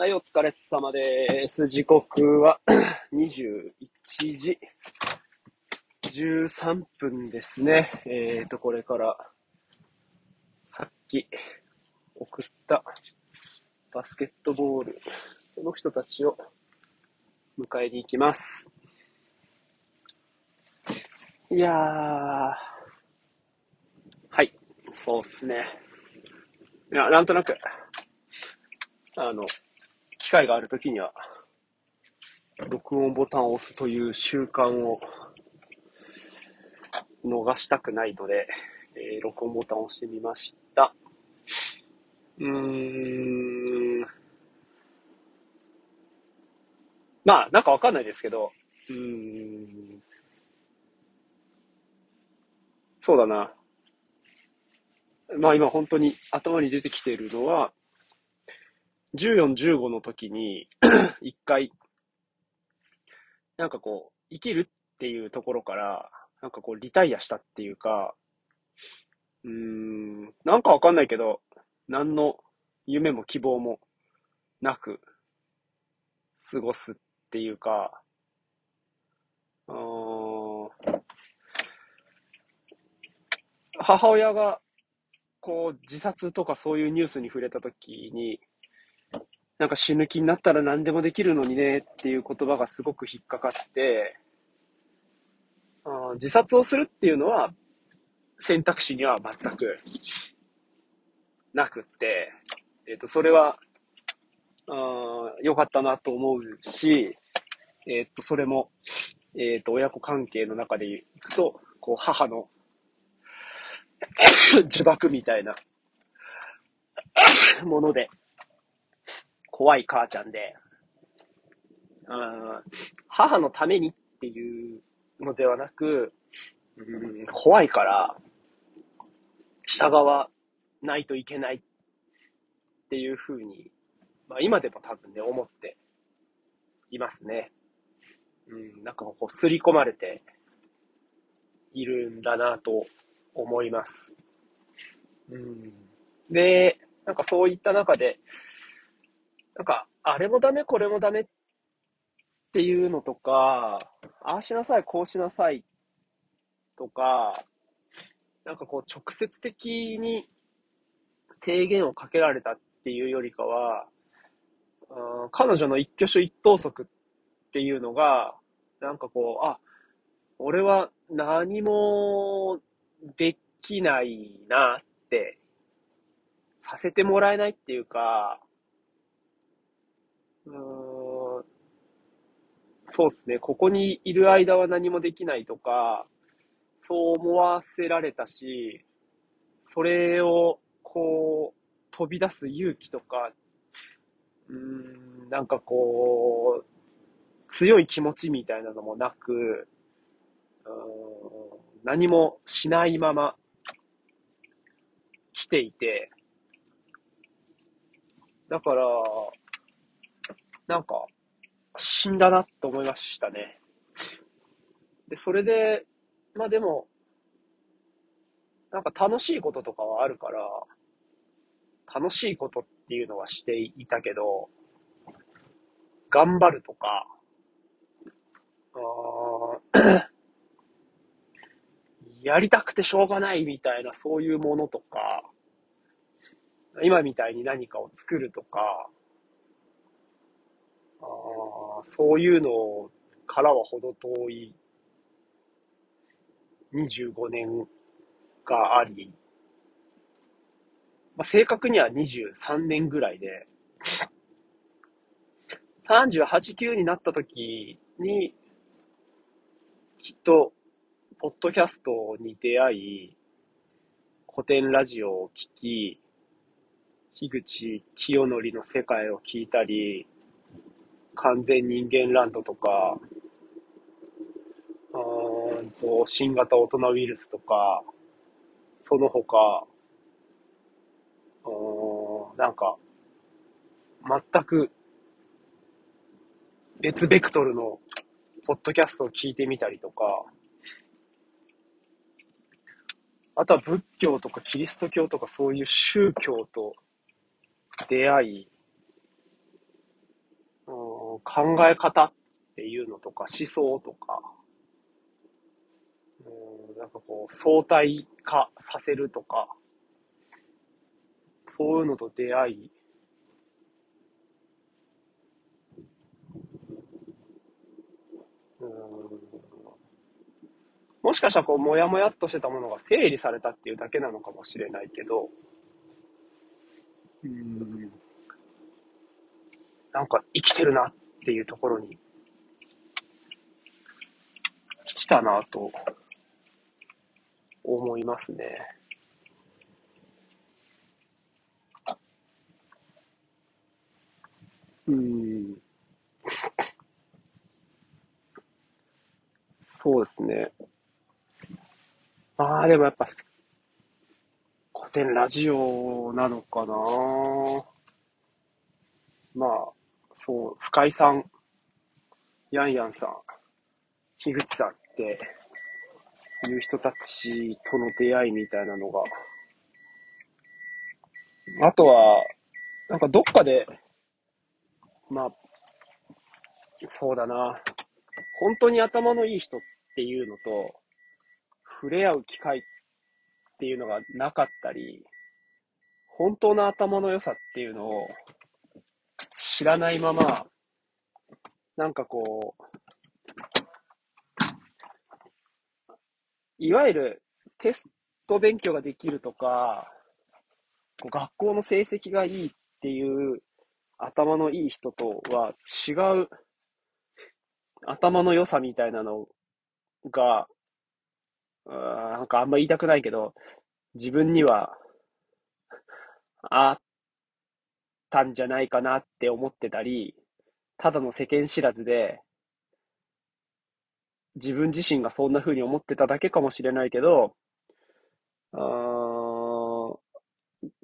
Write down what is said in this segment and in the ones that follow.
はい、お疲れ様です。時刻は 21時13分ですね。えーと、これからさっき送ったバスケットボールの人たちを迎えに行きます。いやー、はい、そうっすね。いや、なんとなく、あの、機会があるときには、録音ボタンを押すという習慣を逃したくないので、えー、録音ボタンを押してみました。うーん。まあ、なんかわかんないですけど、うーん。そうだな。まあ今本当に頭に出てきているのは、14、15の時に 一回、なんかこう、生きるっていうところから、なんかこう、リタイアしたっていうか、うーん、なんかわかんないけど、何の夢も希望もなく、過ごすっていうか、うーん、母親が、こう、自殺とかそういうニュースに触れた時に、なんか死ぬ気になったら何でもできるのにねっていう言葉がすごく引っかかって、あ自殺をするっていうのは選択肢には全くなくって、えっ、ー、と、それは、良かったなと思うし、えっ、ー、と、それも、えっ、ー、と、親子関係の中でいくと、こう、母の 呪縛みたいなもので、怖い母ちゃんで、うん、母のためにっていうのではなく、うん、怖いから、従わないといけないっていうふうに、まあ今でも多分ね、思っていますね。うん、なんかこう、刷り込まれているんだなと思います。うん、で、なんかそういった中で、なんか、あれもダメ、これもダメっていうのとか、ああしなさい、こうしなさいとか、なんかこう直接的に制限をかけられたっていうよりかは、うん彼女の一挙手一投足っていうのが、なんかこう、あ、俺は何もできないなってさせてもらえないっていうか、うん、そうですね。ここにいる間は何もできないとか、そう思わせられたし、それをこう、飛び出す勇気とか、うん、なんかこう、強い気持ちみたいなのもなく、うん何もしないまま来ていて、だから、なんか、死んだなと思いましたね。で、それで、まあでも、なんか楽しいこととかはあるから、楽しいことっていうのはしていたけど、頑張るとか、あ やりたくてしょうがないみたいなそういうものとか、今みたいに何かを作るとか、あそういうのからは程遠い25年があり、まあ、正確には23年ぐらいで、38、9になった時に、きっと、ポッドキャストに出会い、古典ラジオを聴き、樋口清則の世界を聞いたり、完全人間ランドとか、うんと新型大人ウイルスとか、その他、うんなんか、全く別ベクトルのポッドキャストを聞いてみたりとか、あとは仏教とかキリスト教とかそういう宗教と出会い、考え方っていうのとか思想とか、うん、なんかこう相対化させるとか、そういうのと出会い、うんもしかしたらこう、もやもやっとしてたものが整理されたっていうだけなのかもしれないけど、うん、なんか生きてるなっっていうところに来たなと思いますね。うん。そうですね。ああ、でもやっぱ、古典ラジオなのかなまあ、そう、深井さん、ヤンヤンさん、樋口さんっていう人たちとの出会いみたいなのが、あとは、なんかどっかで、まあ、そうだな、本当に頭のいい人っていうのと、触れ合う機会っていうのがなかったり、本当の頭の良さっていうのを知らないまま、なんかこう、いわゆるテスト勉強ができるとか、こう学校の成績がいいっていう頭のいい人とは違う頭の良さみたいなのが、なんかあんま言いたくないけど、自分にはあったんじゃないかなって思ってたり、ただの世間知らずで、自分自身がそんな風に思ってただけかもしれないけど、あ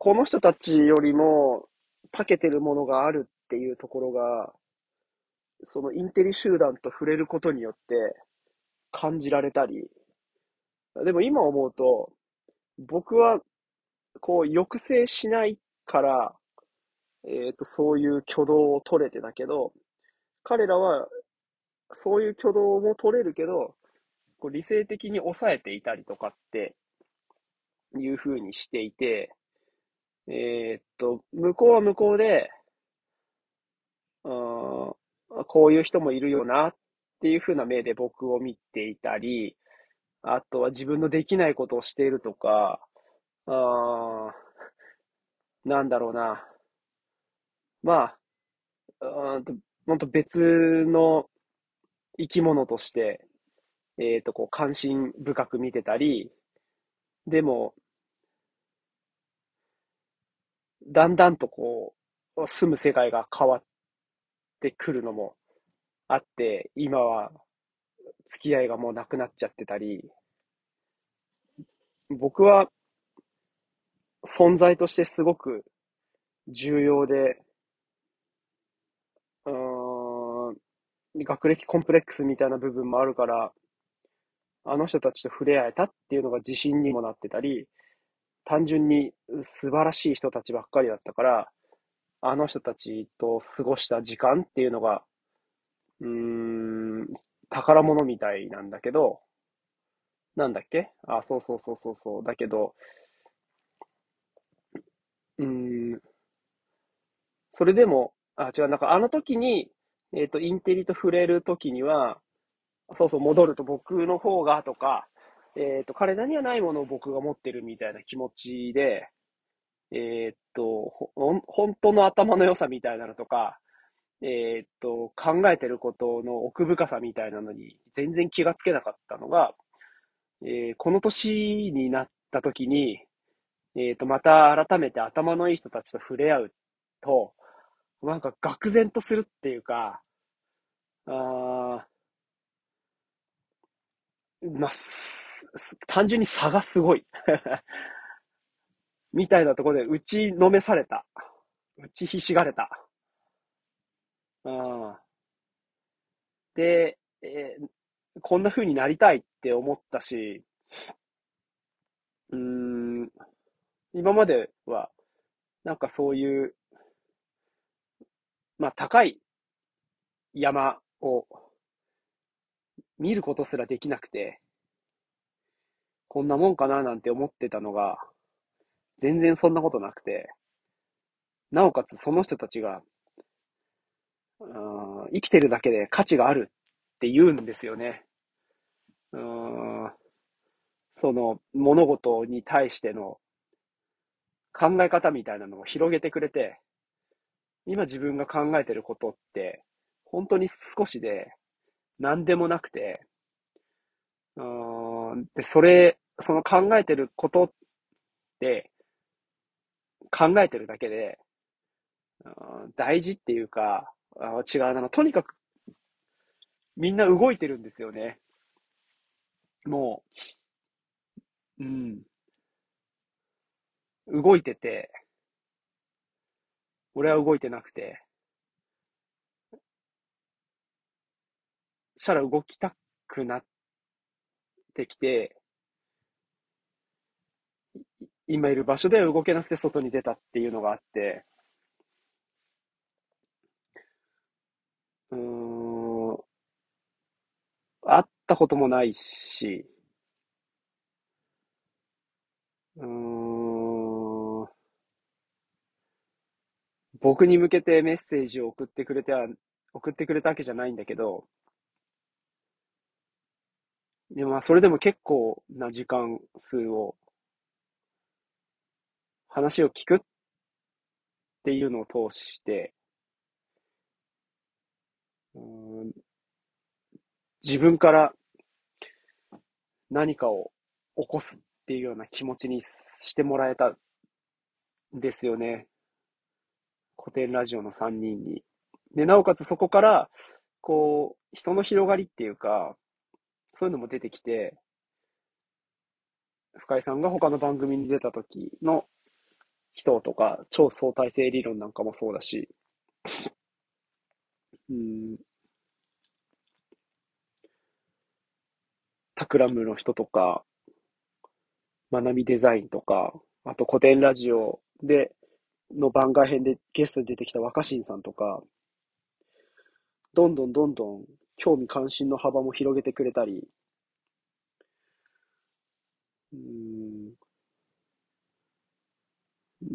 この人たちよりも長けてるものがあるっていうところが、そのインテリ集団と触れることによって感じられたり、でも今思うと、僕はこう抑制しないから、えっ、ー、と、そういう挙動を取れてたけど、彼らはそういう挙動も取れるけど、こう理性的に抑えていたりとかっていう風にしていて、えー、っと、向こうは向こうで、うん、こういう人もいるよなっていう風な目で僕を見ていたり、あとは自分のできないことをしているとか、あなんだろうな。まあ、本当別の生き物として、えっ、ー、と、こう、関心深く見てたり、でも、だんだんとこう、住む世界が変わってくるのもあって、今は付き合いがもうなくなっちゃってたり、僕は存在としてすごく重要で、学歴コンプレックスみたいな部分もあるから、あの人たちと触れ合えたっていうのが自信にもなってたり、単純に素晴らしい人たちばっかりだったから、あの人たちと過ごした時間っていうのが、うーん、宝物みたいなんだけど、なんだっけ？あ、そうそうそうそうそう。だけど、うーん、それでも、あ、違う、なんかあの時にえっ、ー、と、インテリと触れるときには、そうそう、戻ると僕の方がとか、えっ、ー、と、彼らにはないものを僕が持ってるみたいな気持ちで、えっ、ー、と、本当の頭の良さみたいなのとか、えっと、考えてることの奥深さみたいなのに全然気がつけなかったのが、えこの年になった時に、えっと、また改めて頭のいい人たちと触れ合うと、なんか愕然とするっていうか、あまあ、単純に差がすごい みたいなところで打ちのめされた。打ちひしがれた。あで、えー、こんな風になりたいって思ったし、うーん、今までは、なんかそういうまあ、高い山を見ることすらできなくて、こんなもんかななんて思ってたのが、全然そんなことなくて、なおかつその人たちが、生きてるだけで価値があるって言うんですよね。うんその物事に対しての考え方みたいなのを広げてくれて、今自分が考えてることって、本当に少しで何でもなくて、うん、で、それ、その考えてることって、考えてるだけで、大事っていうか、あ違うな、とにかく、みんな動いてるんですよね。もう、うん。動いてて、俺は動いてなくて、したら動きたくなってきて、今いる場所では動けなくて外に出たっていうのがあって、うん、会ったこともないし、うーん、僕に向けてメッセージを送ってくれては、送ってくれたわけじゃないんだけど、でもまあそれでも結構な時間数を話を聞くっていうのを通して、うん自分から何かを起こすっていうような気持ちにしてもらえたんですよね。古典ラジオの3人に。で、なおかつそこから、こう、人の広がりっていうか、そういうのも出てきて、深井さんが他の番組に出た時の人とか、超相対性理論なんかもそうだし、うん、タクラムの人とか、まなみデザインとか、あと古典ラジオで、の番外編でゲストに出てきた若新さんとか、どんどんどんどん興味関心の幅も広げてくれたり、うん、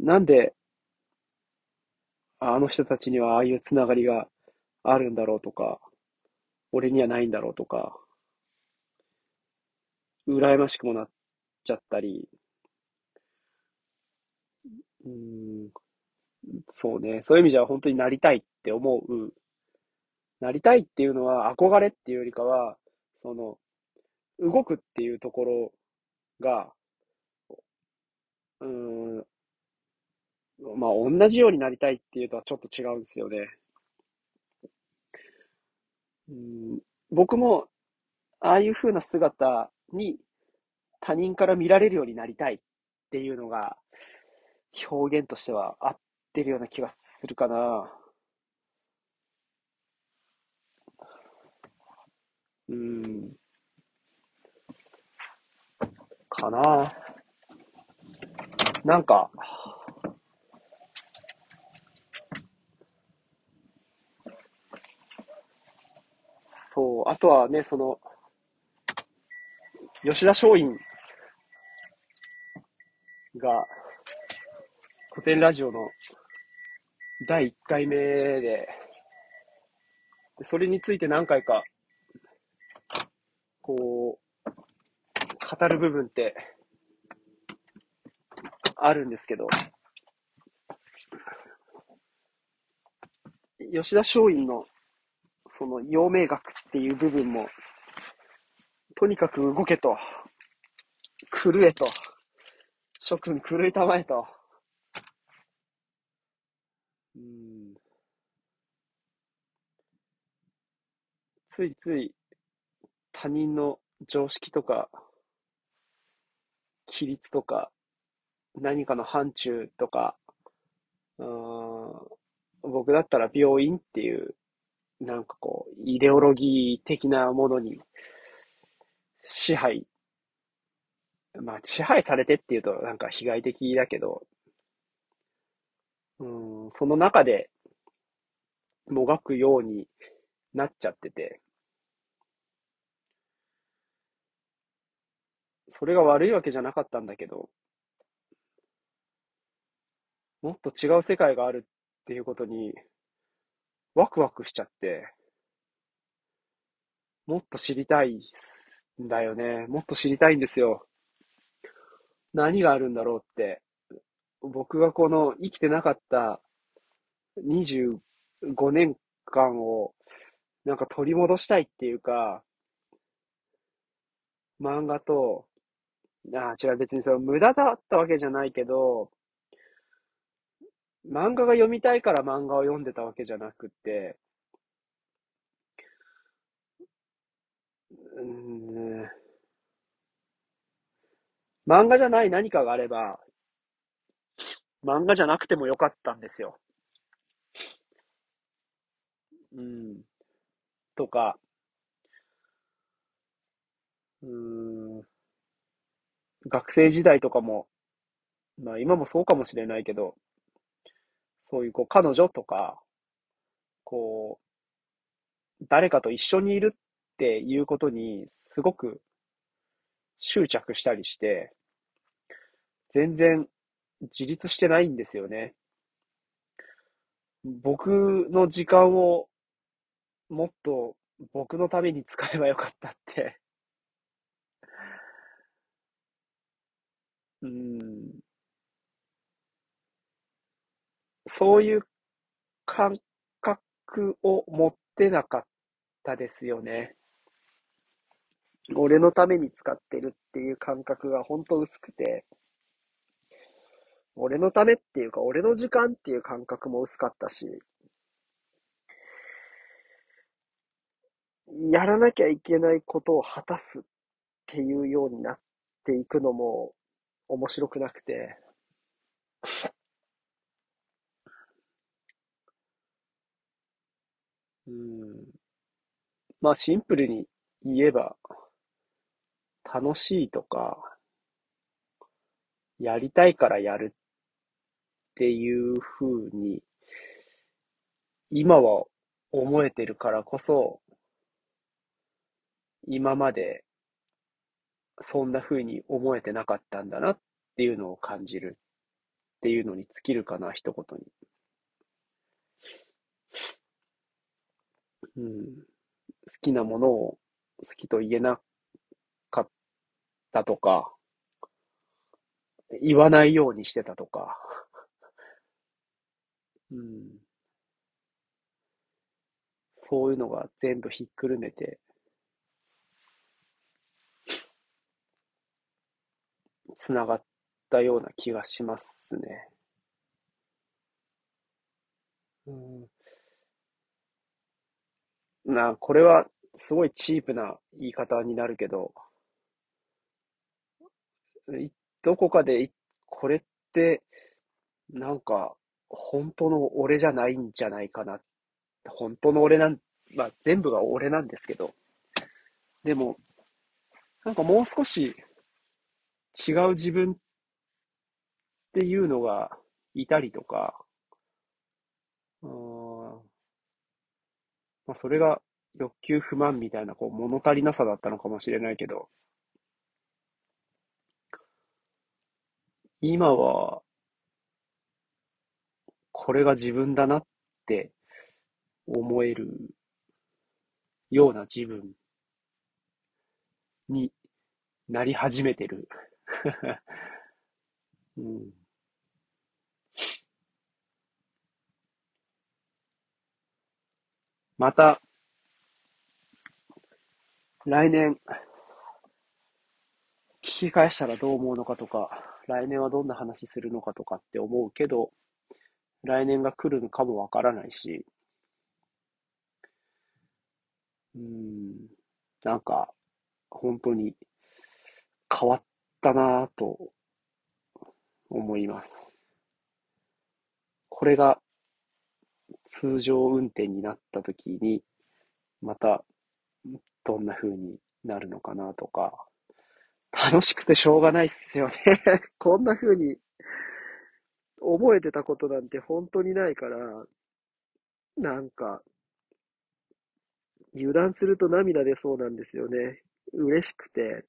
なんで、あの人たちにはああいうつながりがあるんだろうとか、俺にはないんだろうとか、羨ましくもなっちゃったり、うん、そうね、そういう意味じゃ本当になりたいって思う。なりたいっていうのは憧れっていうよりかは、その、動くっていうところが、うん、まあ、同じようになりたいっていうとはちょっと違うんですよね。うん、僕も、ああいう風な姿に他人から見られるようになりたいっていうのが、表現としては合ってるような気がするかな。うん。かな。なんか、そう、あとはね、その、吉田松陰が、古典ラジオの第1回目で、それについて何回か、こう、語る部分ってあるんですけど、吉田松陰のその陽明学っていう部分も、とにかく動けと、狂えと、諸君狂いたまえと、ついつい他人の常識とか、規律とか、何かの範疇とか、うん僕だったら病院っていうなんかこう、イデオロギー的なものに支配、まあ支配されてっていうとなんか被害的だけど、うん、その中でもがくようになっちゃってて、それが悪いわけじゃなかったんだけど、もっと違う世界があるっていうことに、ワクワクしちゃって、もっと知りたいんだよね。もっと知りたいんですよ。何があるんだろうって。僕がこの生きてなかった25年間をなんか取り戻したいっていうか、漫画と、ああ、違う、別にその無駄だったわけじゃないけど、漫画が読みたいから漫画を読んでたわけじゃなくて、うん、漫画じゃない何かがあれば、漫画じゃなくてもよかったんですよ。うん。とか、うん、学生時代とかも、まあ今もそうかもしれないけど、そういうこう彼女とか、こう、誰かと一緒にいるっていうことにすごく執着したりして、全然自立してないんですよね。僕の時間をもっと僕のために使えばよかったってうん。そういう感覚を持ってなかったですよね。俺のために使ってるっていう感覚が本当薄くて、俺のためっていうか、俺の時間っていう感覚も薄かったし、やらなきゃいけないことを果たすっていうようになっていくのも面白くなくて、うん。まあシンプルに言えば、楽しいとか、やりたいからやるっていう風に、今は思えてるからこそ、今までそんな風に思えてなかったんだなっていうのを感じるっていうのに尽きるかな、一言に。うん、好きなものを好きと言えなかったとか、言わないようにしてたとか、うん、そういうのが全部ひっくるめて、つながったような気がしますね。うんな、これはすごいチープな言い方になるけど、どこかで、これって、なんか、本当の俺じゃないんじゃないかな。本当の俺なん、まあ全部が俺なんですけど、でも、なんかもう少し違う自分っていうのがいたりとか、うんまあ、それが欲求不満みたいな、こう、物足りなさだったのかもしれないけど、今は、これが自分だなって思えるような自分になり始めてる。うん、また、来年、聞き返したらどう思うのかとか、来年はどんな話するのかとかって思うけど、来年が来るのかもわからないし、うん、なんか、本当に変わったなぁと思います。これが通常運転になった時に、また、どんな風になるのかなとか、楽しくてしょうがないっすよね こんな風に覚えてたことなんて本当にないから、なんか、油断すると涙出そうなんですよね。嬉しくて、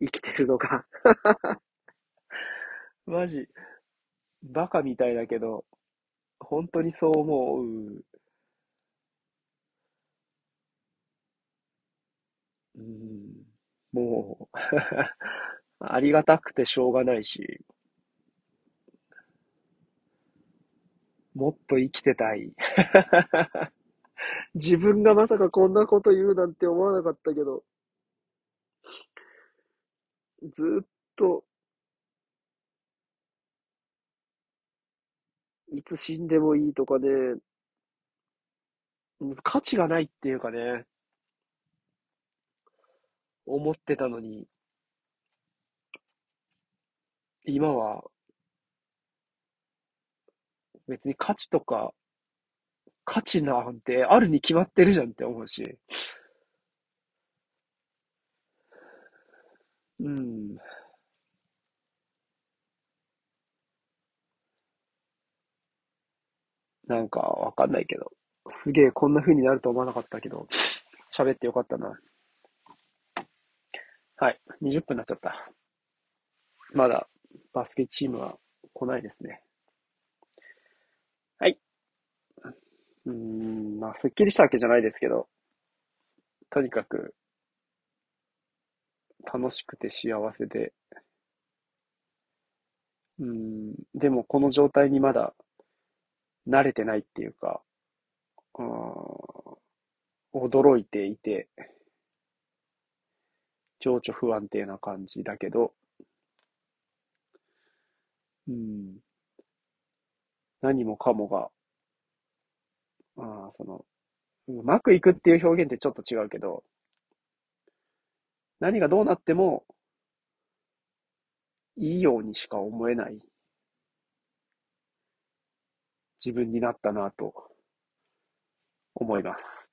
生きてるのが。マジ、バカみたいだけど、本当にそう思う。うん、もう ありがたくてしょうがないし、もっと生きてたい。自分がまさかこんなこと言うなんて思わなかったけど、ずっと、いつ死んでもいいとかね、価値がないっていうかね、思ってたのに、今は別に価値とか、価値なんてあるに決まってるじゃんって思うし。うん。なんかわかんないけど。すげえこんな風になると思わなかったけど、喋ってよかったな。はい。20分になっちゃった。まだバスケチームは来ないですね。はい。うーん、まあ、すっきりしたわけじゃないですけど、とにかく、楽しくて幸せで、うん、でもこの状態にまだ慣れてないっていうか、うーん、驚いていて、情緒不安定な感じだけど、うん、何もかもが、あその、うまくいくっていう表現ってちょっと違うけど、何がどうなってもいいようにしか思えない自分になったなと思います。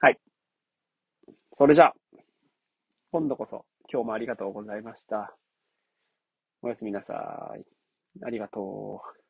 はい。それじゃあ、今度こそ今日もありがとうございました。おやすみなさい。ありがとう。